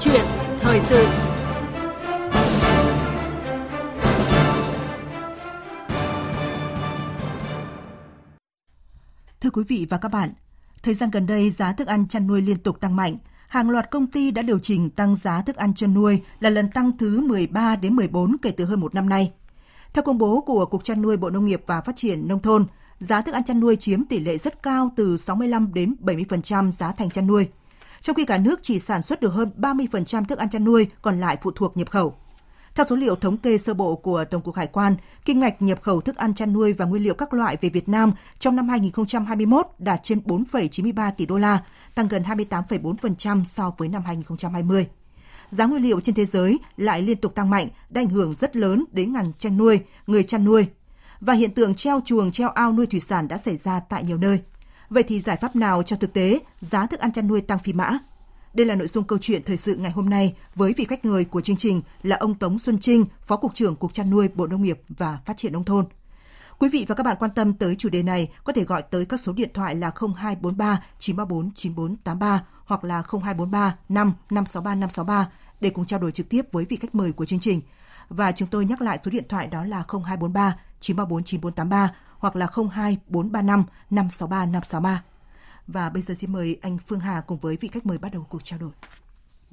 chuyện thời sự Thưa quý vị và các bạn, thời gian gần đây giá thức ăn chăn nuôi liên tục tăng mạnh. Hàng loạt công ty đã điều chỉnh tăng giá thức ăn chăn nuôi là lần tăng thứ 13 đến 14 kể từ hơn một năm nay. Theo công bố của Cục Chăn nuôi Bộ Nông nghiệp và Phát triển Nông thôn, giá thức ăn chăn nuôi chiếm tỷ lệ rất cao từ 65 đến 70% giá thành chăn nuôi. Trong khi cả nước chỉ sản xuất được hơn 30% thức ăn chăn nuôi, còn lại phụ thuộc nhập khẩu. Theo số liệu thống kê sơ bộ của Tổng cục Hải quan, kinh ngạch nhập khẩu thức ăn chăn nuôi và nguyên liệu các loại về Việt Nam trong năm 2021 đạt trên 4,93 tỷ đô la, tăng gần 28,4% so với năm 2020. Giá nguyên liệu trên thế giới lại liên tục tăng mạnh, đã ảnh hưởng rất lớn đến ngành chăn nuôi, người chăn nuôi. Và hiện tượng treo chuồng, treo ao nuôi thủy sản đã xảy ra tại nhiều nơi. Vậy thì giải pháp nào cho thực tế giá thức ăn chăn nuôi tăng phi mã? Đây là nội dung câu chuyện thời sự ngày hôm nay với vị khách mời của chương trình là ông Tống Xuân Trinh, Phó Cục trưởng Cục Chăn nuôi Bộ Nông nghiệp và Phát triển Nông thôn. Quý vị và các bạn quan tâm tới chủ đề này có thể gọi tới các số điện thoại là 0243 934 9483 hoặc là 0243 5 563 563 để cùng trao đổi trực tiếp với vị khách mời của chương trình. Và chúng tôi nhắc lại số điện thoại đó là 0243 934 9483 hoặc là 02 435 563 563. Và bây giờ xin mời anh Phương Hà cùng với vị khách mời bắt đầu cuộc trao đổi.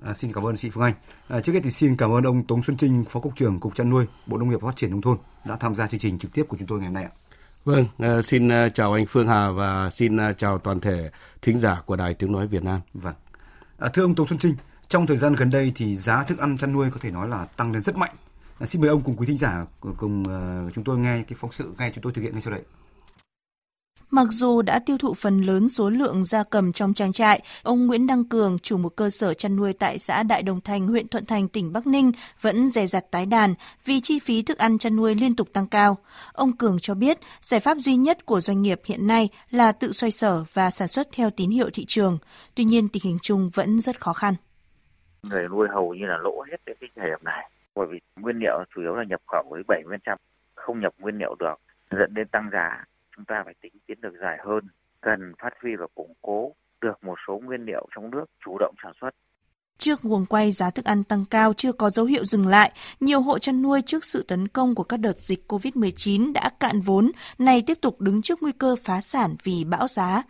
À, xin cảm ơn chị Phương Anh. À, trước hết thì xin cảm ơn ông Tống Xuân Trinh, Phó Cục trưởng Cục chăn nuôi, Bộ Nông nghiệp và Phát triển Nông thôn đã tham gia chương trình trực tiếp của chúng tôi ngày hôm nay ạ. Vâng, à, xin à, chào anh Phương Hà và xin à, chào toàn thể thính giả của Đài Tiếng Nói Việt Nam. Vâng. À, thưa ông Tống Xuân Trinh, trong thời gian gần đây thì giá thức ăn chăn nuôi có thể nói là tăng lên rất mạnh. À, xin mời ông cùng quý thính giả cùng uh, chúng tôi nghe cái phóng sự ngay chúng tôi thực hiện ngay sau đây. Mặc dù đã tiêu thụ phần lớn số lượng gia cầm trong trang trại, ông Nguyễn Đăng Cường, chủ một cơ sở chăn nuôi tại xã Đại Đồng Thành, huyện Thuận Thành, tỉnh Bắc Ninh, vẫn dè dặt tái đàn vì chi phí thức ăn chăn nuôi liên tục tăng cao. Ông Cường cho biết, giải pháp duy nhất của doanh nghiệp hiện nay là tự xoay sở và sản xuất theo tín hiệu thị trường. Tuy nhiên, tình hình chung vẫn rất khó khăn. Người nuôi hầu như là lỗ hết cái thời điểm này, bởi vì nguyên liệu chủ yếu là nhập khẩu với 70%, không nhập nguyên liệu được, dẫn đến tăng giá chúng ta phải tính chiến lược dài hơn, cần phát huy và củng cố được một số nguyên liệu trong nước chủ động sản xuất. Trước nguồn quay giá thức ăn tăng cao chưa có dấu hiệu dừng lại, nhiều hộ chăn nuôi trước sự tấn công của các đợt dịch COVID-19 đã cạn vốn, nay tiếp tục đứng trước nguy cơ phá sản vì bão giá.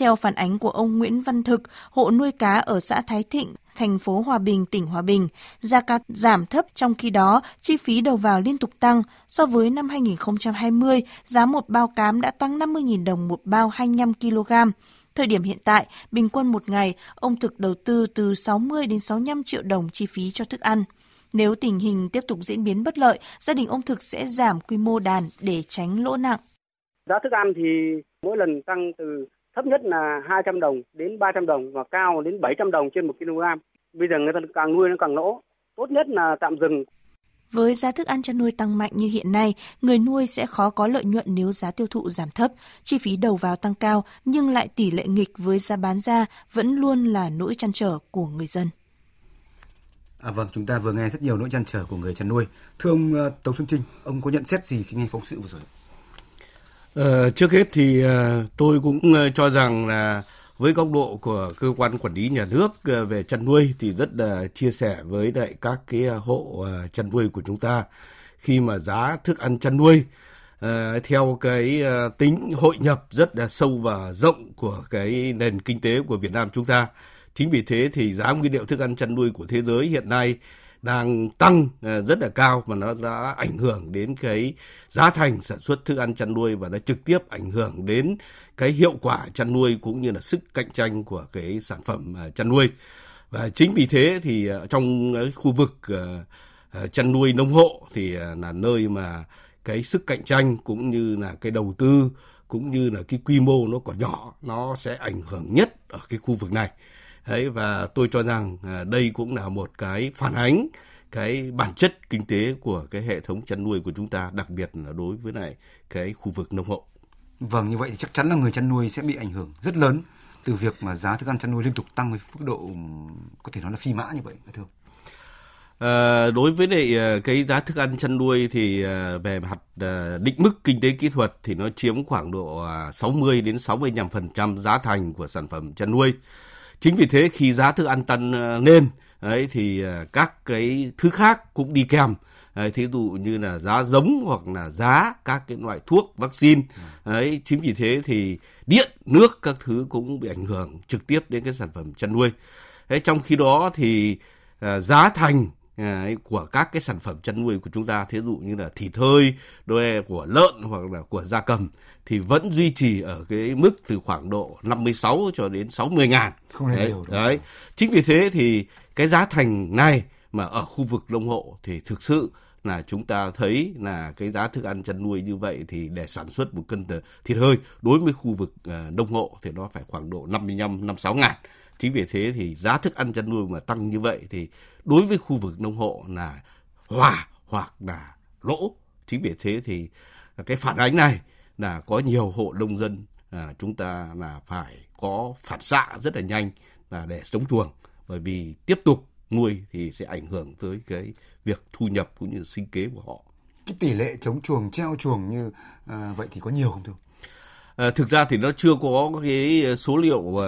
Theo phản ánh của ông Nguyễn Văn Thực, hộ nuôi cá ở xã Thái Thịnh, thành phố Hòa Bình, tỉnh Hòa Bình, giá cá giảm thấp trong khi đó chi phí đầu vào liên tục tăng. So với năm 2020, giá một bao cám đã tăng 50.000 đồng một bao 25 kg. Thời điểm hiện tại, bình quân một ngày, ông Thực đầu tư từ 60 đến 65 triệu đồng chi phí cho thức ăn. Nếu tình hình tiếp tục diễn biến bất lợi, gia đình ông Thực sẽ giảm quy mô đàn để tránh lỗ nặng. Giá thức ăn thì mỗi lần tăng từ thấp nhất là 200 đồng đến 300 đồng và cao đến 700 đồng trên 1 kg. Bây giờ người ta càng nuôi nó càng lỗ. Tốt nhất là tạm dừng. Với giá thức ăn chăn nuôi tăng mạnh như hiện nay, người nuôi sẽ khó có lợi nhuận nếu giá tiêu thụ giảm thấp, chi phí đầu vào tăng cao nhưng lại tỷ lệ nghịch với giá bán ra vẫn luôn là nỗi chăn trở của người dân. À, vâng, chúng ta vừa nghe rất nhiều nỗi chăn trở của người chăn nuôi. Thưa ông uh, Tống Xuân Trinh, ông có nhận xét gì khi nghe phóng sự vừa rồi? Ờ, trước hết thì ờ, tôi cũng ờ, cho rằng là với góc độ của cơ quan quản lý nhà nước về chăn nuôi thì rất là chia sẻ với lại các cái hộ chăn nuôi của chúng ta khi mà giá thức ăn chăn nuôi theo cái tính hội nhập rất là sâu và rộng của cái nền kinh tế của Việt Nam chúng ta. Chính vì thế thì giá nguyên liệu thức ăn chăn nuôi của thế giới hiện nay đang tăng à, rất là cao và nó đã ảnh hưởng đến cái giá thành sản xuất thức ăn chăn nuôi và nó trực tiếp ảnh hưởng đến cái hiệu quả chăn nuôi cũng như là sức cạnh tranh của cái sản phẩm à, chăn nuôi. Và chính vì thế thì à, trong khu vực chăn nuôi nông hộ thì là nơi mà cái sức cạnh tranh cũng như là cái đầu tư cũng như là cái quy mô nó còn nhỏ, nó sẽ ảnh hưởng nhất ở cái khu vực này. Đấy, và tôi cho rằng à, đây cũng là một cái phản ánh cái bản chất kinh tế của cái hệ thống chăn nuôi của chúng ta, đặc biệt là đối với lại cái khu vực nông hộ. Vâng, như vậy thì chắc chắn là người chăn nuôi sẽ bị ảnh hưởng rất lớn từ việc mà giá thức ăn chăn nuôi liên tục tăng với mức độ có thể nói là phi mã như vậy, thưa ông. À, đối với lại à, cái giá thức ăn chăn nuôi thì à, về mặt định mức kinh tế kỹ thuật thì nó chiếm khoảng độ 60 đến 65% giá thành của sản phẩm chăn nuôi. Chính vì thế khi giá thức ăn tăng ờ, lên ấy thì ờ, các cái thứ khác cũng đi kèm. Đấy, thí dụ như là giá giống hoặc là giá các cái loại thuốc vaccine. Ấy chính vì thế thì điện nước các thứ cũng bị ảnh hưởng trực tiếp đến cái sản phẩm chăn nuôi. Đấy, trong khi đó thì à, giá thành à, của các cái sản phẩm chăn nuôi của chúng ta thí dụ như là thịt hơi đôi e của lợn hoặc là của gia cầm thì vẫn duy trì ở cái mức từ khoảng độ 56 cho đến 60 ngàn. Không đấy, đúng đấy. chính vì thế thì cái giá thành này mà ở khu vực nông hộ thì thực sự là chúng ta thấy là cái giá thức ăn chăn nuôi như vậy thì để sản xuất một cân thịt hơi đối với khu vực uh, nông hộ thì nó phải khoảng độ 55 56 ngàn. Chính vì thế thì giá thức ăn chăn nuôi mà tăng như vậy thì đối với khu vực nông hộ là hòa hoặc là lỗ. Chính vì thế thì cái phản ánh này là có nhiều hộ nông dân à, chúng ta là phải có phản xạ rất là nhanh là để chống chuồng bởi vì tiếp tục nuôi thì sẽ ảnh hưởng tới cái việc thu nhập cũng như sinh kế của họ. Cái tỷ lệ chống chuồng treo chuồng như à, vậy thì có nhiều không thưa? À, thực ra thì nó chưa có cái số liệu uh,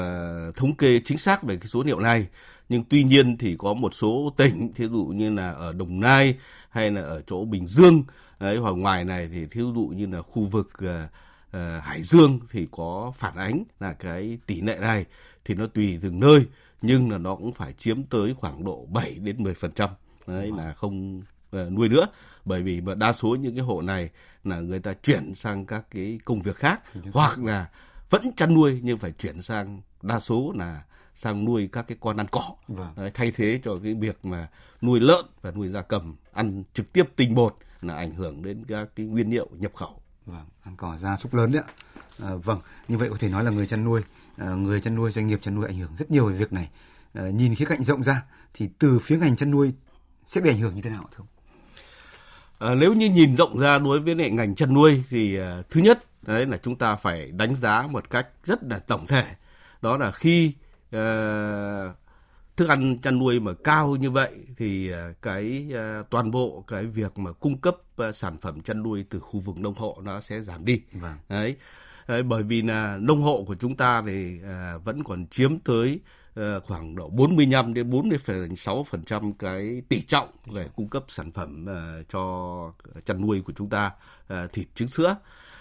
thống kê chính xác về cái số liệu này nhưng tuy nhiên thì có một số tỉnh thí dụ như là ở Đồng Nai hay là ở chỗ Bình Dương đấy hoặc ngoài này thì thí dụ như là khu vực uh, uh, Hải Dương thì có phản ánh là cái tỷ lệ này thì nó tùy từng nơi nhưng là nó cũng phải chiếm tới khoảng độ 7 đến 10 phần trăm. Đấy là không uh, nuôi nữa. Bởi vì mà đa số những cái hộ này là người ta chuyển sang các cái công việc khác hoặc là vẫn chăn nuôi nhưng phải chuyển sang đa số là sang nuôi các cái con ăn cỏ. Vâng. Đấy, thay thế cho cái việc mà nuôi lợn và nuôi gia cầm ăn trực tiếp tinh bột là ảnh hưởng đến các cái nguyên liệu nhập khẩu Vâng, ăn cỏ gia súc lớn đấy ạ. À, vâng, như vậy có thể nói là người chăn nuôi, à, người chăn nuôi doanh nghiệp chăn nuôi ảnh hưởng rất nhiều về việc này. À, nhìn khía cạnh rộng ra thì từ phía ngành chăn nuôi sẽ bị ảnh hưởng như thế nào thưa ông? À, nếu như nhìn rộng ra đối với lại ngành chăn nuôi thì à, thứ nhất đấy là chúng ta phải đánh giá một cách rất là tổng thể đó là khi à, thức ăn chăn nuôi mà cao như vậy thì à, cái à, toàn bộ cái việc mà cung cấp à, sản phẩm chăn nuôi từ khu vực nông hộ nó sẽ giảm đi Vâng. đấy, đấy bởi vì là nông hộ của chúng ta thì à, vẫn còn chiếm tới à, khoảng độ 45 đến 46% cái tỷ trọng về cung cấp sản phẩm à, cho chăn nuôi của chúng ta à, thịt trứng sữa.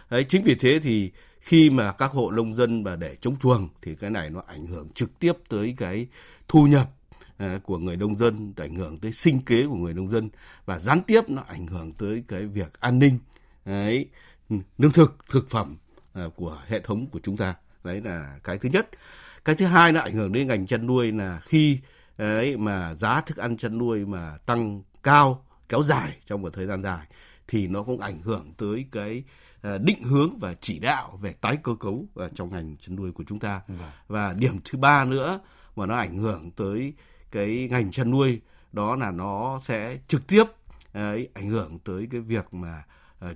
Đấy, chính vì thế thì khi mà các hộ nông dân mà để chống chuồng thì cái này nó ảnh hưởng trực tiếp tới cái thu nhập à, của người nông dân, ảnh hưởng tới sinh kế của người nông dân và gián tiếp nó ảnh hưởng tới cái việc an ninh đấy, lương thực, thực phẩm à, của hệ thống của chúng ta. Đấy là cái thứ nhất. Cái thứ hai nó ảnh hưởng đến ngành chăn nuôi là khi ấy mà giá thức ăn chăn nuôi mà tăng cao kéo dài trong một thời gian dài thì nó cũng ảnh hưởng tới cái định hướng và chỉ đạo về tái cơ cấu ở trong ngành chăn nuôi của chúng ta. Và điểm thứ ba nữa mà nó ảnh hưởng tới cái ngành chăn nuôi đó là nó sẽ trực tiếp ấy, ảnh hưởng tới cái việc mà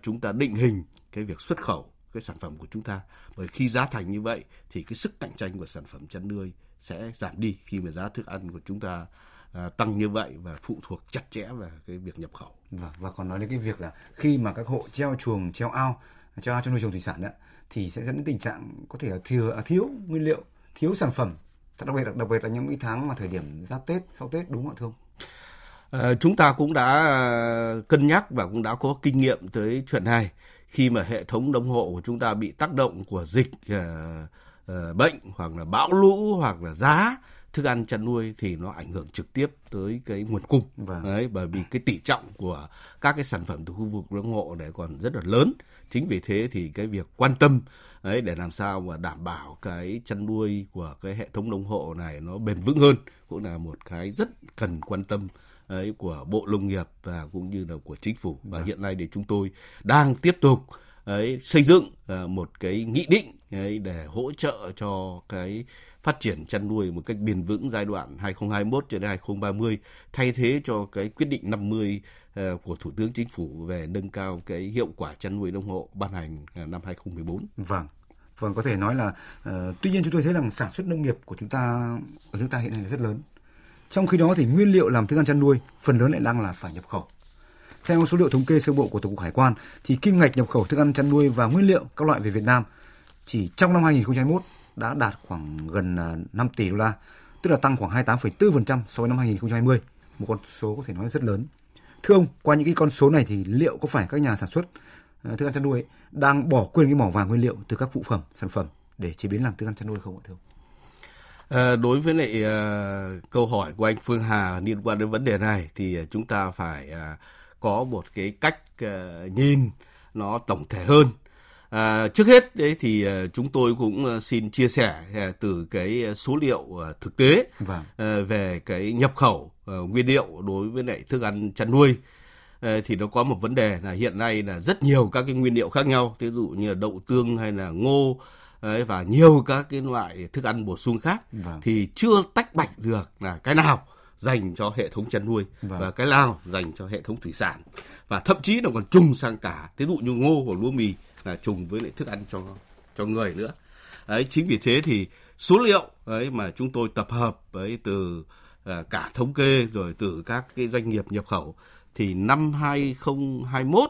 chúng ta định hình cái việc xuất khẩu cái sản phẩm của chúng ta bởi khi giá thành như vậy thì cái sức cạnh tranh của sản phẩm chăn nuôi sẽ giảm đi khi mà giá thức ăn của chúng ta à, tăng như vậy và phụ thuộc chặt chẽ vào cái việc nhập khẩu. Vâng, và còn nói đến cái việc là khi mà các hộ treo chuồng, treo ao, ao cho nuôi trồng thủy sản đó, thì sẽ dẫn đến tình trạng có thể là thiếu, à, thiếu nguyên liệu, thiếu sản phẩm. Đặc biệt là đặc biệt là những cái tháng mà thời điểm giáp Tết, sau Tết đúng không ạ thưa ông? À, chúng ta cũng đã à, cân nhắc và cũng đã có kinh nghiệm tới chuyện này khi mà hệ thống nông hộ của chúng ta bị tác động của dịch à, à, bệnh hoặc là bão lũ hoặc là giá thức ăn chăn nuôi thì nó ảnh hưởng trực tiếp tới cái nguồn cung Vâng. đấy bởi vì cái tỷ trọng của các cái sản phẩm từ khu vực nông hộ này còn rất là lớn chính vì thế thì cái việc quan tâm đấy để làm sao mà đảm bảo cái chăn nuôi của cái hệ thống nông hộ này nó bền vững hơn cũng là một cái rất cần quan tâm ấy của bộ nông nghiệp và cũng như là của chính phủ. Và hiện nay thì chúng tôi đang tiếp tục ấy xây dựng ờ, một cái nghị định ấy để hỗ trợ cho cái phát triển chăn nuôi một cách bền vững giai đoạn 2021 cho đến 2030 thay thế cho cái quyết định 50 ờ, của Thủ tướng Chính phủ về nâng cao cái hiệu quả chăn nuôi nông hộ ban hành à, năm 2014. Vâng. Vâng, có thể nói là uh, tuy nhiên chúng tôi thấy rằng sản xuất nông nghiệp của chúng ta ở nước ta hiện nay là rất lớn. Trong khi đó thì nguyên liệu làm thức ăn chăn nuôi phần lớn lại đang là phải nhập khẩu. Theo số liệu thống kê sơ bộ của Tổng cục Hải quan thì kim ngạch nhập khẩu thức ăn chăn nuôi và nguyên liệu các loại về Việt Nam chỉ trong năm 2021 đã đạt khoảng gần à, 5 tỷ đô la, tức là tăng khoảng 28,4% so với năm 2020, một con số có thể nói rất lớn. Thưa ông, qua những cái con số này thì liệu có phải các nhà sản xuất à, thức ăn chăn nuôi ấy, đang bỏ quên cái mỏ vàng nguyên liệu từ các phụ phẩm, sản phẩm để chế biến làm thức ăn chăn nuôi không ạ thưa ông? À, đối với lại à, câu hỏi của anh Phương Hà liên quan đến vấn đề này thì à, chúng ta phải à, có một cái cách à, nhìn nó tổng thể hơn. À, trước hết đấy thì uh, chúng tôi cũng uh, xin chia sẻ uh, từ cái số liệu thực tế vâng. về cái nhập khẩu nguyên liệu đối với lại thức ăn chăn nuôi thì nó có một vấn đề là hiện nay là rất nhiều các cái nguyên liệu khác nhau, ví dụ như là đậu tương hay là ngô và nhiều các cái loại thức ăn bổ sung khác vâng. thì chưa tách bạch được là cái nào dành cho hệ thống chăn nuôi vâng. và cái nào dành cho hệ thống thủy sản và thậm chí nó còn trùng sang cả ví dụ như ngô hoặc lúa mì là trùng với lại thức ăn cho cho người nữa đấy chính vì thế thì số liệu ấy mà chúng tôi tập hợp ấy từ à, cả thống kê rồi từ các cái doanh nghiệp nhập khẩu thì năm 2021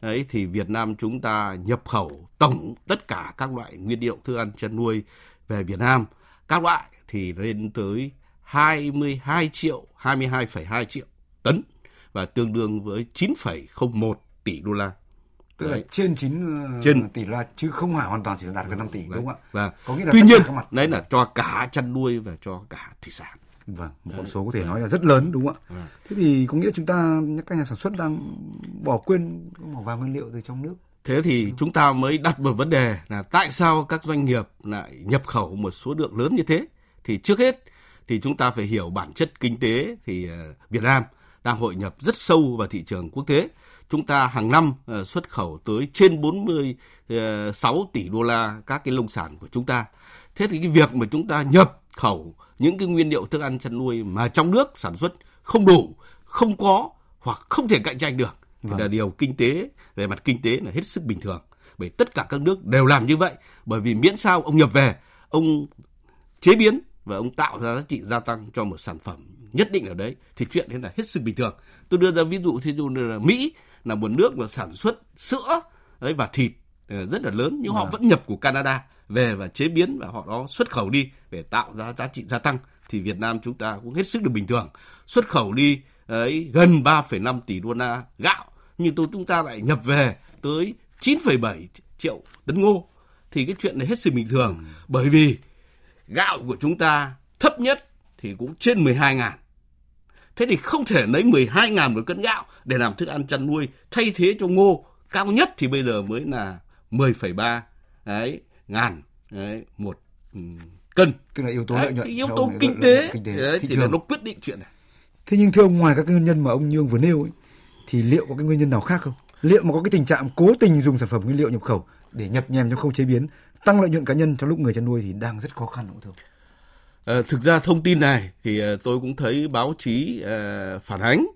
ấy thì Việt Nam chúng ta nhập khẩu tổng tất cả các loại nguyên liệu thức ăn chăn nuôi về Việt Nam các loại thì lên tới 22 triệu 22,2 triệu tấn và tương đương với 9,01 tỷ đô la. Tức là trên 9 ờ, trên tỷ la chứ không phải hoàn toàn chỉ là đạt gần 5 tỷ đúng không ạ? Và có nghĩa là tuy nhiên mặt. đấy là cho cả chăn nuôi và cho cả thủy sản. Vâng, một con số có thể vâng. nói là rất lớn đúng không ạ? Vâng. Thế thì có nghĩa là chúng ta các nhà sản xuất đang bỏ quên mỏ vàng nguyên liệu từ trong nước. Thế thì chúng ta mới đặt một vấn đề là tại sao các doanh nghiệp lại nhập khẩu một số lượng lớn như thế? Thì trước hết thì chúng ta phải hiểu bản chất kinh tế thì ờ, Việt Nam đang hội nhập rất sâu vào thị trường quốc tế. Chúng ta hàng năm ờ, xuất khẩu tới trên 46 tỷ đô la các cái nông sản của chúng ta. Thế thì cái việc mà chúng ta nhập khẩu những cái nguyên liệu thức ăn chăn nuôi mà trong nước sản xuất không đủ, không có hoặc không thể cạnh tranh được thì vâng. là điều kinh tế về mặt kinh tế là hết sức bình thường. Bởi tất cả các nước đều làm như vậy. Bởi vì miễn sao ông nhập về, ông chế biến và ông tạo ra giá trị gia tăng cho một sản phẩm nhất định ở đấy thì chuyện đấy là hết sức bình thường. Tôi đưa ra ví dụ thí dụ như là Mỹ là một nước mà sản xuất sữa đấy và thịt ờ, rất là lớn nhưng họ vâng. vẫn nhập của Canada về và chế biến và họ đó xuất khẩu đi để tạo ra giá trị gia tăng. Thì Việt Nam chúng ta cũng hết sức được bình thường. Xuất khẩu đi ấy gần 3,5 tỷ đô la gạo nhưng tôi chúng ta lại nhập về tới 9,7 triệu tấn ngô. Thì cái chuyện này hết sức bình thường. Ừ. bởi vì gạo của chúng ta thấp nhất thì cũng trên 12 ngàn thế thì không thể lấy 12 ngàn một cân gạo để làm thức ăn chăn nuôi thay thế cho ngô cao nhất thì bây giờ mới là 10,3 đấy ngàn đấy, một cân. Tức là yếu tố lợi nhuận yếu tố kinh tế, kinh tế đấy, thì là nó quyết định chuyện này. Thế nhưng thưa ông ngoài các nguyên nhân mà ông nhương vừa nêu ấy, thì liệu có cái nguyên nhân nào khác không? Liệu mà có cái tình trạng cố tình dùng sản phẩm nguyên liệu nhập khẩu để nhập nhèm trong khâu chế biến tăng lợi nhuận cá nhân trong lúc người chăn nuôi thì đang rất khó khăn đúng không thưa À, thực ra thông tin này thì ờ, tôi cũng thấy báo chí ờ, phản ánh.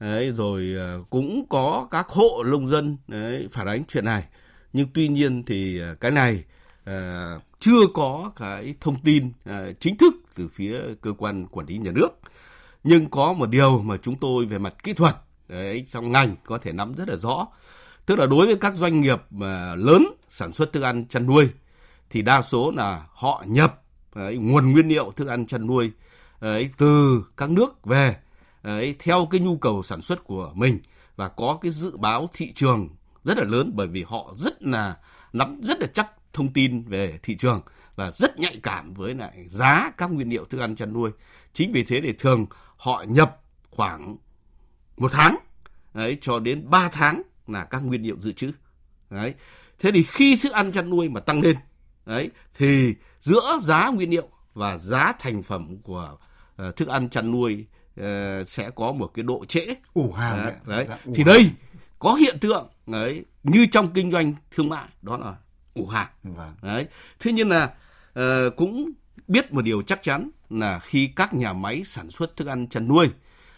Đấy, rồi cũng có các hộ nông dân đấy, phản ánh chuyện này. Nhưng tuy nhiên thì cái này à, chưa có cái thông tin à, chính thức từ phía cơ quan quản lý nhà nước. Nhưng có một điều mà chúng tôi về mặt kỹ thuật đấy trong ngành có thể nắm rất là rõ. Tức là đối với các doanh nghiệp mà lớn sản xuất thức ăn chăn nuôi thì đa số là họ nhập đấy, nguồn nguyên liệu thức ăn chăn nuôi đấy, từ các nước về đấy, theo cái nhu cầu sản xuất của mình và có cái dự báo thị trường rất là lớn bởi vì họ rất là nắm rất là chắc thông tin về thị trường và rất nhạy cảm với lại giá các nguyên liệu thức ăn chăn nuôi. Chính vì thế để thường họ nhập khoảng một tháng đấy, cho đến 3 tháng là các nguyên liệu dự trữ. Đấy. Thế thì khi thức ăn chăn nuôi mà tăng lên đấy thì giữa giá nguyên liệu và giá thành phẩm của uh, thức ăn chăn nuôi uh, sẽ có một cái độ trễ. Ủ hàng đấy, đấy. Dạ, thì đây có hiện tượng đấy như trong kinh doanh thương mại đó là ủ hàng vâng. đấy. Thế nhưng là uh, cũng biết một điều chắc chắn là khi các nhà máy sản xuất thức ăn chăn nuôi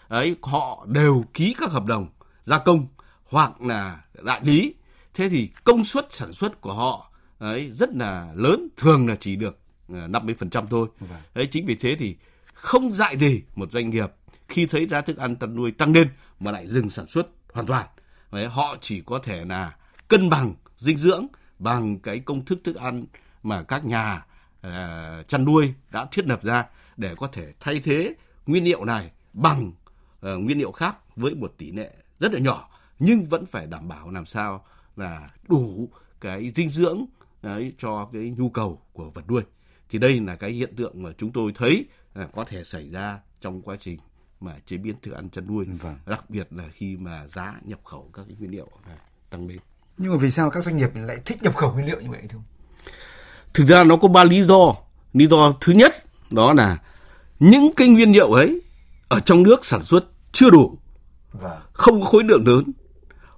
ấy họ đều ký các hợp đồng gia công hoặc là đại lý thế thì công suất sản xuất của họ ấy rất là lớn thường là chỉ được 50% ờ, thôi. Vâng. ấy chính vì thế thì không dại gì một doanh nghiệp khi thấy giá thức ăn chăn nuôi tăng lên mà lại dừng sản xuất hoàn toàn. Đấy, họ chỉ có thể là cân bằng dinh dưỡng bằng cái công thức thức ăn mà các nhà uh, chăn nuôi đã thiết lập ra để có thể thay thế nguyên liệu này bằng uh, nguyên liệu khác với một tỷ lệ rất là nhỏ. Nhưng vẫn phải đảm bảo làm sao là đủ cái dinh dưỡng đấy, cho cái nhu cầu của vật nuôi. Thì đây là cái hiện tượng mà chúng tôi thấy là có thể xảy ra trong quá trình mà chế biến thức ăn chăn nuôi vâng. đặc biệt là khi mà giá nhập khẩu các cái nguyên liệu này tăng lên. Nhưng mà vì sao các doanh nghiệp lại thích nhập khẩu nguyên liệu như vậy thưa thực ra nó có ba lý do. Lý do thứ nhất đó là những cái nguyên liệu ấy ở trong nước sản xuất chưa đủ vâng. không có khối lượng lớn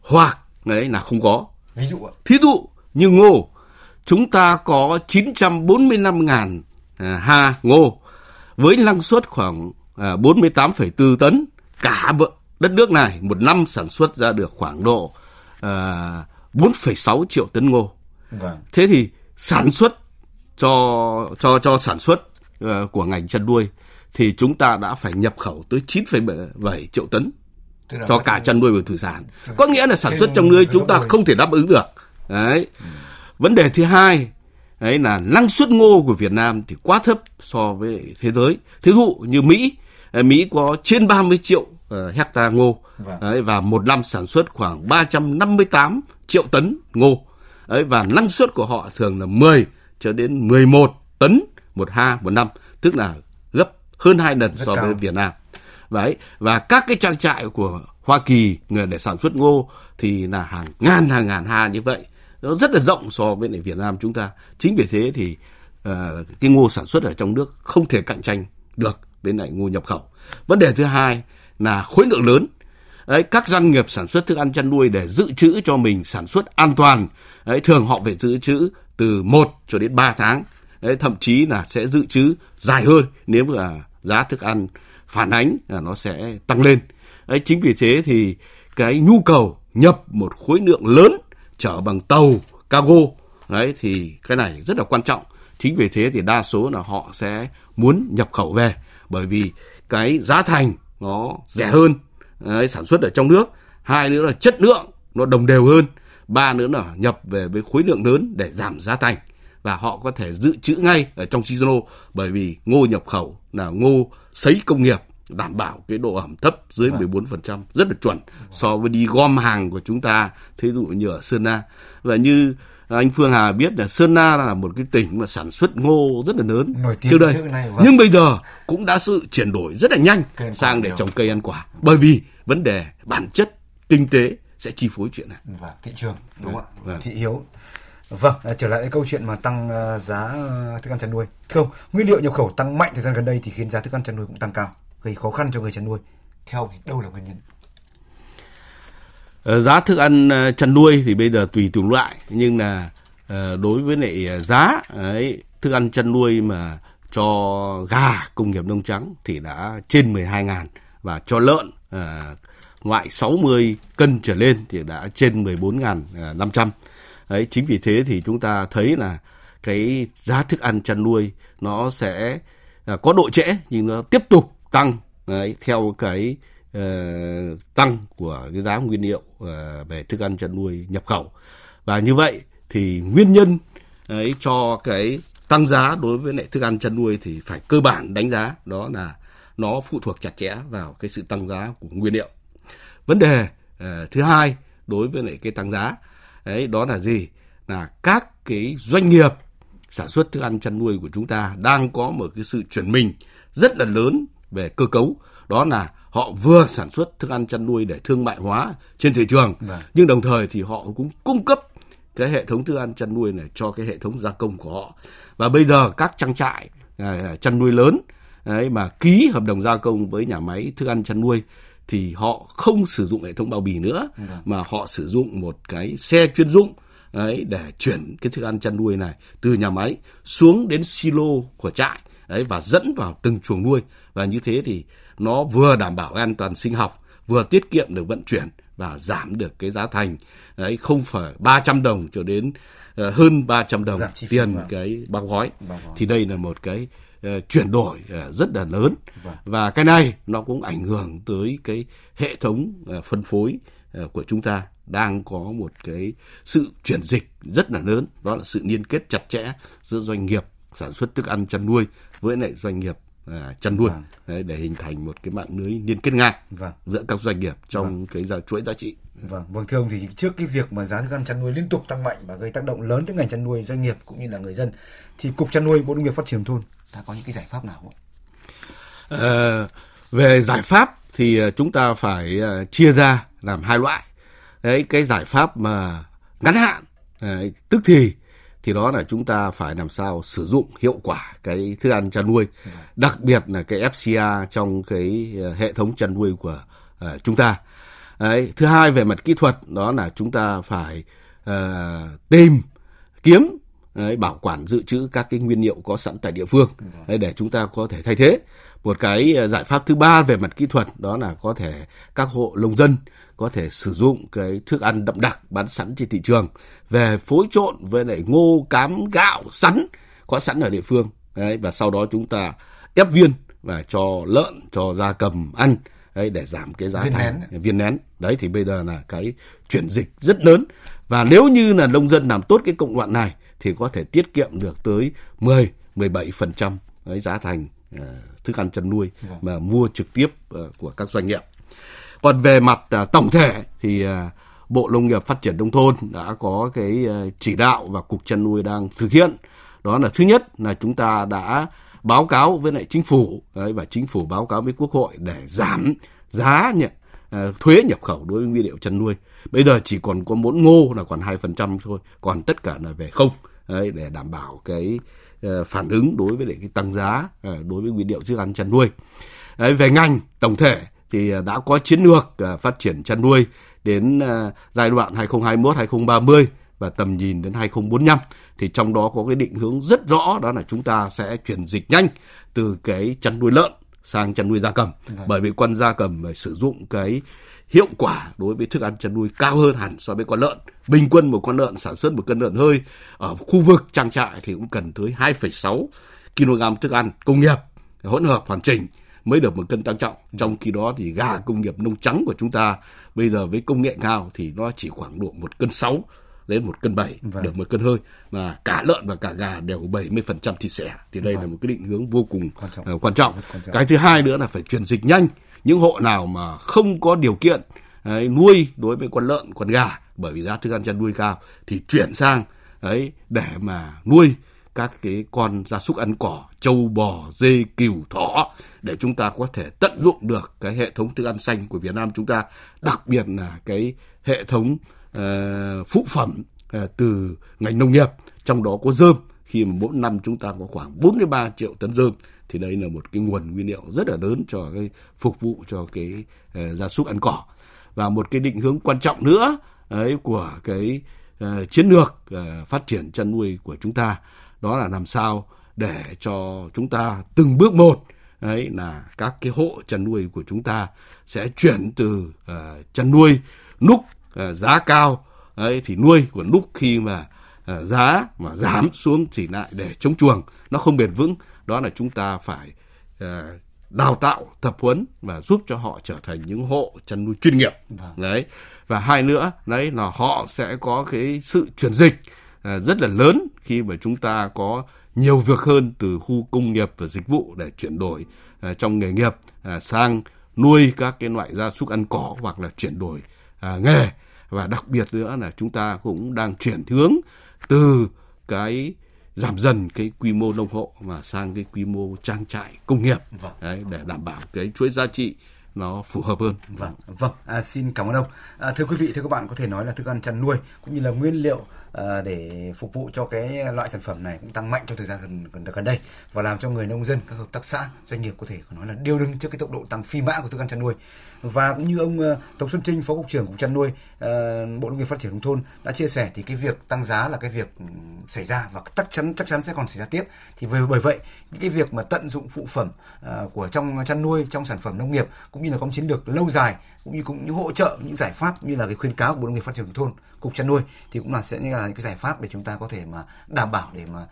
hoặc đấy là không có. Ví dụ ạ? Thí dụ như ngô chúng ta có 945.000 à, ha ngô với năng suất khoảng à, 48,4 tấn cả đất nước này một năm sản xuất ra được khoảng độ à, 4,6 triệu tấn ngô. Vâng. Thế thì sản xuất cho cho cho sản xuất của ngành chăn nuôi thì chúng ta đã phải nhập khẩu tới 9,7 triệu tấn cho cả chăn nuôi và thủy sản. Có nghĩa là sản xuất trong nuôi chúng ta không thể đáp ứng được. Đấy. Vấn đề thứ hai đấy là năng suất ngô của Việt Nam thì quá thấp so với thế giới. Thí dụ như Mỹ, Mỹ có trên 30 triệu uh, hecta ngô vâng. đấy, và một năm sản xuất khoảng 358 triệu tấn ngô. Đấy, và năng suất của họ thường là 10 cho đến 11 tấn một ha một năm, tức là gấp hơn hai lần Rất so cao. với Việt Nam. Đấy, và các cái trang trại của Hoa Kỳ để sản xuất ngô thì là hàng ngàn hàng ngàn ha như vậy nó rất là rộng so với lại Việt Nam chúng ta. Chính vì thế thì uh, cái ngô sản xuất ở trong nước không thể cạnh tranh được bên lại ngô nhập khẩu. Vấn đề thứ hai là khối lượng lớn. Đấy, các doanh nghiệp sản xuất thức ăn chăn nuôi để dự trữ cho mình sản xuất an toàn đấy, thường họ phải dự trữ từ 1 cho đến 3 tháng. Đấy, thậm chí là sẽ dự trữ dài hơn nếu mà giá thức ăn phản ánh là nó sẽ tăng lên. Đấy, chính vì thế thì cái nhu cầu nhập một khối lượng lớn chở bằng tàu cargo. Đấy thì cái này rất là quan trọng. Chính vì thế thì đa số là họ sẽ muốn nhập khẩu về bởi vì cái giá thành nó rẻ hơn đấy, sản xuất ở trong nước. Hai nữa là chất lượng nó đồng đều hơn. Ba nữa là nhập về với khối lượng lớn để giảm giá thành. Và họ có thể dự trữ ngay ở trong silo bởi vì ngô nhập khẩu là ngô sấy công nghiệp đảm bảo cái độ ẩm thấp dưới vâng. 14% rất là chuẩn so với đi gom hàng của chúng ta thí dụ như ở Sơn La và như anh Phương Hà biết là Sơn La là một cái tỉnh mà sản xuất ngô rất là lớn Nổi tiếng trước đây này, vâng. nhưng bây giờ cũng đã sự chuyển đổi rất là nhanh sang để nhiều. trồng cây ăn quả bởi vì vấn đề bản chất kinh tế sẽ chi phối chuyện này và vâng, thị trường đúng không ạ vâng. thị hiếu Vâng, à, trở lại câu chuyện mà tăng à, giá thức ăn chăn nuôi. Thưa ông, nguyên liệu nhập khẩu tăng mạnh thời gian gần đây thì khiến giá thức ăn chăn nuôi cũng tăng cao gây khó khăn cho người chăn nuôi. Theo đâu là nguyên nhân? Ờ, giá thức ăn ờ, chăn nuôi thì bây giờ tùy từng loại nhưng là ờ, đối với lại giá ấy, thức ăn chăn nuôi mà cho gà công nghiệp nông trắng thì đã trên 12 ngàn và cho lợn à, loại 60 cân trở lên thì đã trên 14 ngàn 500. Đấy, chính vì thế thì chúng ta thấy là cái giá thức ăn chăn nuôi nó sẽ à, có độ trễ nhưng nó tiếp tục tăng đấy, theo cái uh, tăng của cái giá nguyên liệu uh, về thức ăn chăn nuôi nhập khẩu. Và như vậy thì nguyên nhân ấy cho cái tăng giá đối với lại thức ăn chăn nuôi thì phải cơ bản đánh giá đó là nó phụ thuộc chặt chẽ vào cái sự tăng giá của nguyên liệu. Vấn đề uh, thứ hai đối với lại cái tăng giá ấy đó là gì? Là các cái doanh nghiệp sản xuất thức ăn chăn nuôi của chúng ta đang có một cái sự chuyển mình rất là lớn về cơ cấu đó là họ vừa sản xuất thức ăn chăn nuôi để thương mại hóa trên thị trường Đấy. Vâng. nhưng đồng thời thì họ cũng cung cấp cái hệ thống thức ăn chăn nuôi này cho cái hệ thống gia công của họ và bây giờ các trang trại à, chăn nuôi lớn đấy, mà ký hợp đồng gia công với nhà máy thức ăn chăn nuôi thì họ không sử dụng hệ thống bao bì nữa Đấy. Vâng. mà họ sử dụng một cái xe chuyên dụng đấy, để chuyển cái thức ăn chăn nuôi này từ nhà máy xuống đến silo của trại đấy và dẫn vào từng chuồng nuôi và như thế thì nó vừa đảm bảo an toàn sinh học vừa tiết kiệm được vận chuyển và giảm được cái giá thành đấy không phải 300 đồng cho đến uh, hơn 300 đồng tiền vào. cái bao gói. bao gói thì đây là một cái uh, chuyển đổi uh, rất là lớn vâng. và cái này nó cũng ảnh hưởng tới cái hệ thống uh, phân phối uh, của chúng ta đang có một cái sự chuyển dịch rất là lớn đó là sự liên kết chặt chẽ giữa doanh nghiệp sản xuất thức ăn chăn nuôi với lại doanh nghiệp à, chăn nuôi vâng. đấy, để hình thành một cái mạng lưới liên kết ngang vâng. giữa các doanh nghiệp trong vâng. cái giá chuỗi giá trị. Vâng, vâng thưa ông thì trước cái việc mà giá thức ăn chăn nuôi liên tục tăng mạnh và gây tác động lớn tới ngành chăn nuôi, doanh nghiệp cũng như là người dân thì cục chăn nuôi Bộ Nông nghiệp Phát triển thôn đã có những cái giải pháp nào không? À, về giải pháp thì ờ, chúng ta phải ờ, chia ra làm hai loại. Đấy cái giải pháp mà ngắn hạn đấy, tức thì thì đó là chúng ta phải làm sao sử dụng hiệu quả cái thức ăn chăn nuôi, đặc biệt là cái FCA trong cái ờ, hệ thống chăn nuôi của uh, chúng ta. Đấy, thứ hai về mặt kỹ thuật đó là chúng ta phải uh, tìm kiếm đấy, bảo quản dự trữ các cái nguyên liệu có sẵn tại địa phương. Đấy, để chúng ta có thể thay thế. Một cái giải pháp thứ ba về mặt kỹ thuật đó là có thể các hộ nông dân có thể sử dụng cái thức ăn đậm đặc bán sẵn trên thị trường về phối trộn với lại ngô cám gạo sắn có sẵn ở địa phương. Đấy và sau đó chúng ta ép viên và cho lợn cho gia cầm ăn đấy để giảm cái giá viên thành. nén. viên nén. Đấy thì bây giờ là cái chuyển dịch rất lớn. Và nếu như là nông dân làm tốt cái công đoạn này thì có thể tiết kiệm được tới 10 17 phần trăm giá thành uh, thức ăn chăn nuôi vâng. mà mua trực tiếp uh, của các doanh nghiệp còn về mặt à, tổng thể thì à, Bộ Nông nghiệp Phát triển Nông thôn đã có cái à, chỉ đạo và Cục chăn nuôi đang thực hiện. Đó là thứ nhất là chúng ta đã báo cáo với lại chính phủ đấy, và chính phủ báo cáo với quốc hội để giảm giá nhận thuế nhập khẩu đối với nguyên liệu chăn nuôi. Bây giờ chỉ còn có mỗi ngô là còn 2% thôi, còn tất cả là về không đấy, để đảm bảo cái phản ứng đối với lại cái tăng giá đối với nguyên liệu thức ăn chăn nuôi. Đấy, về ngành tổng thể thì đã có chiến lược uh, phát triển chăn nuôi đến uh, giai đoạn 2021-2030 và tầm nhìn đến 2045 thì trong đó có cái định hướng rất rõ đó là chúng ta sẽ chuyển dịch nhanh từ cái chăn nuôi lợn sang chăn nuôi gia cầm Đấy. Vâng. bởi vì con gia cầm phải sử dụng cái hiệu quả đối với thức ăn chăn nuôi cao hơn hẳn so với con lợn bình quân một con lợn sản xuất một cân lợn hơi ở khu vực trang trại thì cũng cần tới 2,6 kg thức ăn công nghiệp hỗn hợp hoàn chỉnh mới được một cân tăng trọng trong khi đó thì gà công nghiệp nông trắng của chúng ta bây giờ với công nghệ cao thì nó chỉ khoảng độ một cân sáu đến một cân bảy vâng. được một cân hơi mà cả lợn và cả gà đều 70% thịt sẻ thì đây vâng. là một cái định hướng vô cùng quan trọng. Uh, quan, trọng. quan trọng cái thứ hai nữa là phải chuyển dịch nhanh những hộ nào mà không có điều kiện ấy, nuôi đối với con lợn con gà bởi vì giá thức ăn chăn nuôi cao thì chuyển sang ấy để mà nuôi các cái con gia súc ăn cỏ, trâu bò, dê, cừu, thỏ để chúng ta có thể tận dụng được cái hệ thống thức ăn xanh của Việt Nam chúng ta, đặc biệt là cái hệ thống uh, phụ phẩm uh, từ ngành nông nghiệp, trong đó có dơm khi mà mỗi năm chúng ta có khoảng 43 triệu tấn dơm thì đây là một cái nguồn nguyên liệu rất là lớn cho cái phục vụ cho cái uh, gia súc ăn cỏ. Và một cái định hướng quan trọng nữa ấy của cái uh, chiến lược uh, phát triển chăn nuôi của chúng ta đó là làm sao để cho chúng ta từng bước một ấy là các cái hộ chăn nuôi của chúng ta sẽ chuyển từ uh, chăn nuôi núc uh, giá cao ấy thì nuôi của núc khi mà uh, giá mà giảm xuống chỉ lại để chống chuồng. Nó không bền vững. Đó là chúng ta phải uh, đào tạo tập huấn và giúp cho họ trở thành những hộ chăn nuôi chuyên nghiệp. Vâng. đấy. Và hai nữa đấy là họ sẽ có cái sự chuyển dịch rất là lớn khi mà chúng ta có nhiều việc hơn từ khu công nghiệp và dịch vụ để chuyển đổi à, trong nghề nghiệp à, sang nuôi các cái loại gia súc ăn cỏ hoặc là chuyển đổi nghề và đặc biệt nữa là chúng ta cũng đang chuyển hướng từ cái giảm dần cái quy mô nông hộ mà sang cái quy mô trang trại công nghiệp vâng. đấy, để đảm bảo cái chuỗi giá trị nó phù hợp hơn. Vâng, vâng. À, xin cảm ơn ông. À, thưa quý vị, thưa các bạn, có thể nói là thức ăn chăn nuôi cũng như là nguyên liệu À, để phục vụ cho cái loại sản phẩm này cũng tăng mạnh trong thời gian gần, gần gần đây và làm cho người nông dân các hợp tác xã doanh nghiệp có thể nói là điêu đứng trước cái tốc độ tăng phi mã của thức ăn chăn nuôi. Và cũng như ông ờ, Tống Xuân Trinh phó cục trưởng cục chăn nuôi ờ, Bộ Nông nghiệp Phát triển nông thôn đã chia sẻ thì cái việc tăng giá là cái việc ừ, xảy ra và chắc chắn chắc chắn sẽ còn xảy ra tiếp. Thì bởi bởi vậy những cái việc mà tận dụng phụ phẩm của trong chăn nuôi trong sản phẩm nông nghiệp cũng như là có chiến lược lâu dài cũng như cũng như hỗ trợ những giải pháp như là cái khuyến cáo của Bộ Nông nghiệp Phát triển nông thôn cục chăn nuôi thì cũng là sẽ như là những cái giải pháp để chúng ta có thể mà đảm bảo để mà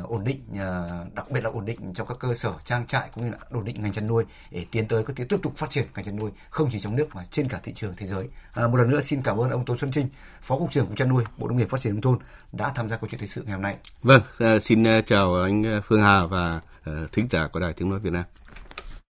uh, ổn định uh, đặc biệt là ổn định trong các cơ sở trang trại cũng như là ổn định ngành chăn nuôi để tiến tới có thể tiếp tục phát triển ngành chăn nuôi không chỉ trong nước mà trên cả thị trường thế giới. À, một lần nữa xin cảm ơn ông Tô Xuân Trinh, Phó cục trưởng cục chăn nuôi Bộ Nông nghiệp Phát triển nông thôn đã tham gia câu chuyện thời sự ngày hôm nay. Vâng, uh, xin chào anh Phương Hà và thính giả của Đài Tiếng Nói Việt Nam.